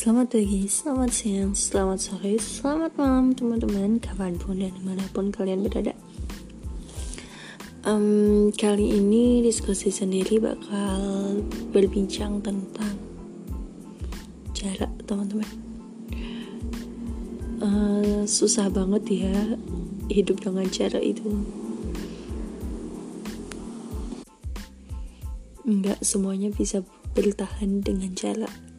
Selamat pagi, selamat siang, selamat sore, selamat malam teman-teman Kapan pun dan di mana pun kalian berada. Um, Kali ini diskusi sendiri bakal berbincang tentang Jarak teman-teman. Uh, Susah banget ya hidup dengan jarak itu. Enggak semuanya bisa bertahan dengan jarak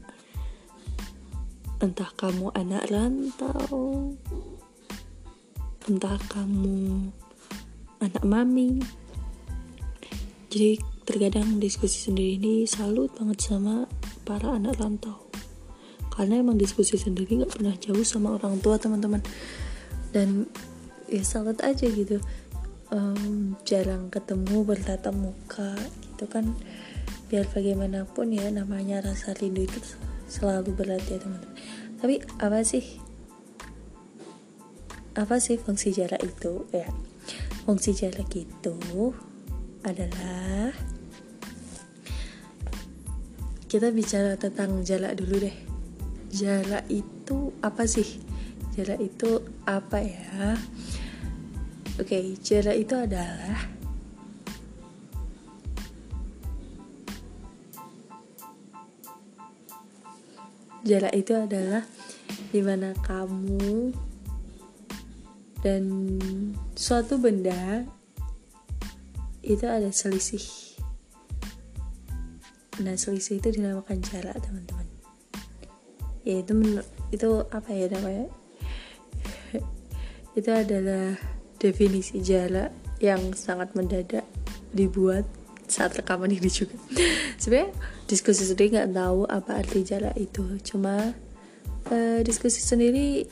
entah kamu anak rantau. Entah kamu anak mami. Jadi terkadang diskusi sendiri ini salut banget sama para anak rantau. Karena emang diskusi sendiri nggak pernah jauh sama orang tua teman-teman. Dan ya salut aja gitu. Um, jarang ketemu bertatap muka gitu kan. Biar bagaimanapun ya namanya rasa rindu itu selalu berat ya teman-teman. Tapi apa sih? Apa sih fungsi jarak itu? Ya fungsi jarak itu adalah kita bicara tentang jarak dulu deh. Jarak itu apa sih? Jarak itu apa ya? Oke jarak itu adalah jarak itu adalah di mana kamu dan suatu benda itu ada selisih. Nah selisih itu dinamakan jarak teman-teman. Ya itu itu apa ya namanya? Itu adalah definisi jarak yang sangat mendadak dibuat saat rekaman ini juga. Sebenarnya diskusi sendiri nggak tahu apa arti jarak itu. Cuma uh, diskusi sendiri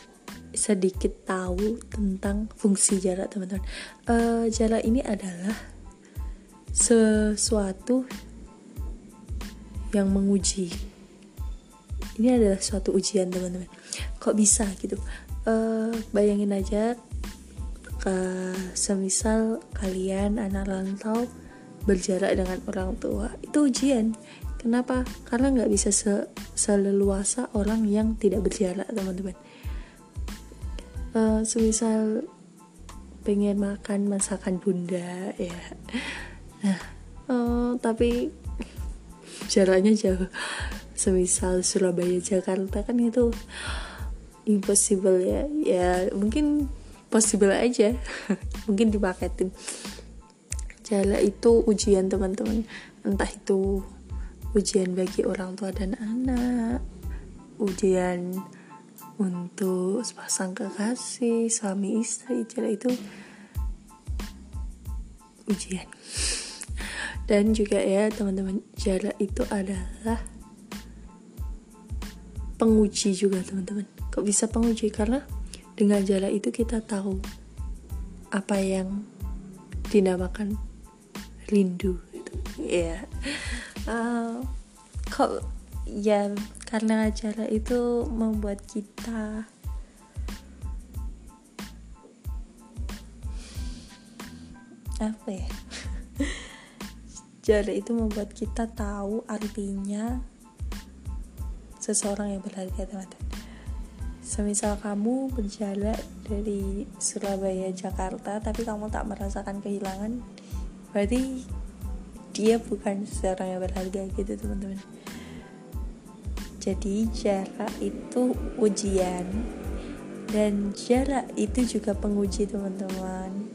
sedikit tahu tentang fungsi jarak teman-teman. Uh, jarak ini adalah sesuatu yang menguji. Ini adalah suatu ujian teman-teman. Kok bisa gitu? Uh, bayangin aja ke semisal kalian anak rantau berjarak dengan orang tua itu ujian kenapa? Karena nggak bisa se seleluasa orang yang tidak berjarak teman-teman. Uh, semisal pengen makan masakan bunda ya. Nah uh, tapi jaraknya jauh. Semisal Surabaya Jakarta kan itu impossible ya. Ya mungkin possible aja. Mungkin dipaketin. Jala itu ujian teman-teman. Entah itu ujian bagi orang tua dan anak ujian untuk sepasang kekasih suami istri jala itu ujian. Dan juga ya teman-teman jala itu adalah penguji juga teman-teman. Kok bisa penguji? Karena dengan jala itu kita tahu apa yang dinamakan rindu gitu. Ya uh, kok ya karena acara itu membuat kita apa ya? Jarak itu membuat kita tahu artinya seseorang yang berharga teman-teman. Semisal kamu berjalan dari Surabaya Jakarta tapi kamu tak merasakan kehilangan berarti dia bukan seorang yang berharga gitu teman-teman. Jadi jarak itu ujian. Dan jarak itu juga penguji teman-teman.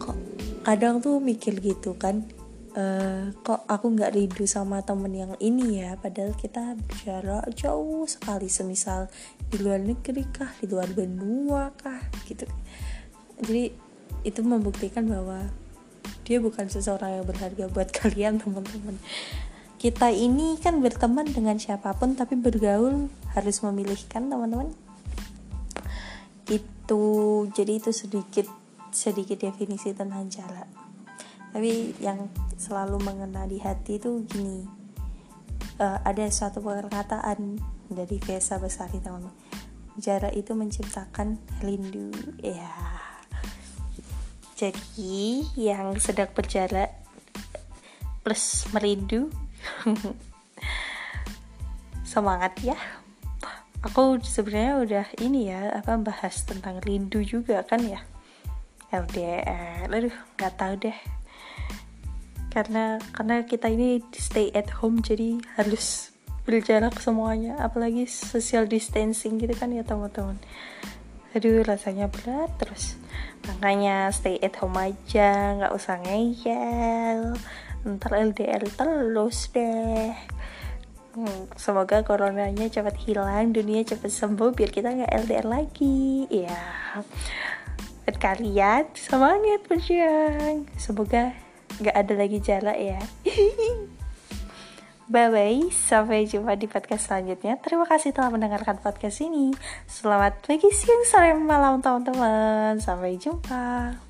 Kok kadang tuh mikir gitu kan uh, kok aku nggak rindu sama temen yang ini ya? Padahal kita jarak jauh sekali. Semisal di luar negeri kah di luar benua kah gitu. Jadi itu membuktikan bahwa dia bukan seseorang yang berharga buat kalian teman-teman. Kita ini kan berteman dengan siapa pun tapi bergaul harus memilihkan teman-teman. Itu jadi itu sedikit sedikit definisi tentang jarak tapi yang selalu mengena di hati itu gini. Uh, ada suatu perkataan dari Vesa Besari teman-teman. Jarak itu menciptakan rindu ya. yeah jadi yang sedang berjarak plus merindu. Semangat ya. Aku sebenarnya udah ini ya apa bahas tentang rindu juga kan ya. LDR aduh nggak tahu deh. Karena karena kita ini stay at home jadi harus berjarak semuanya. Apalagi social distancing gitu kan ya teman-teman aduh rasanya berat terus makanya stay at home aja nggak usah ngeyel ntar LDR terus deh Hmm, semoga coronanya cepat hilang, dunia cepat sembuh biar kita nggak LDR lagi. Ya, buat kalian semangat berjuang. Semoga nggak ada lagi jarak ya. Bye bye, sampai jumpa di podcast selanjutnya. Terima kasih telah mendengarkan podcast ini. Selamat pagi, siang, sore, malam teman-teman. Sampai jumpa.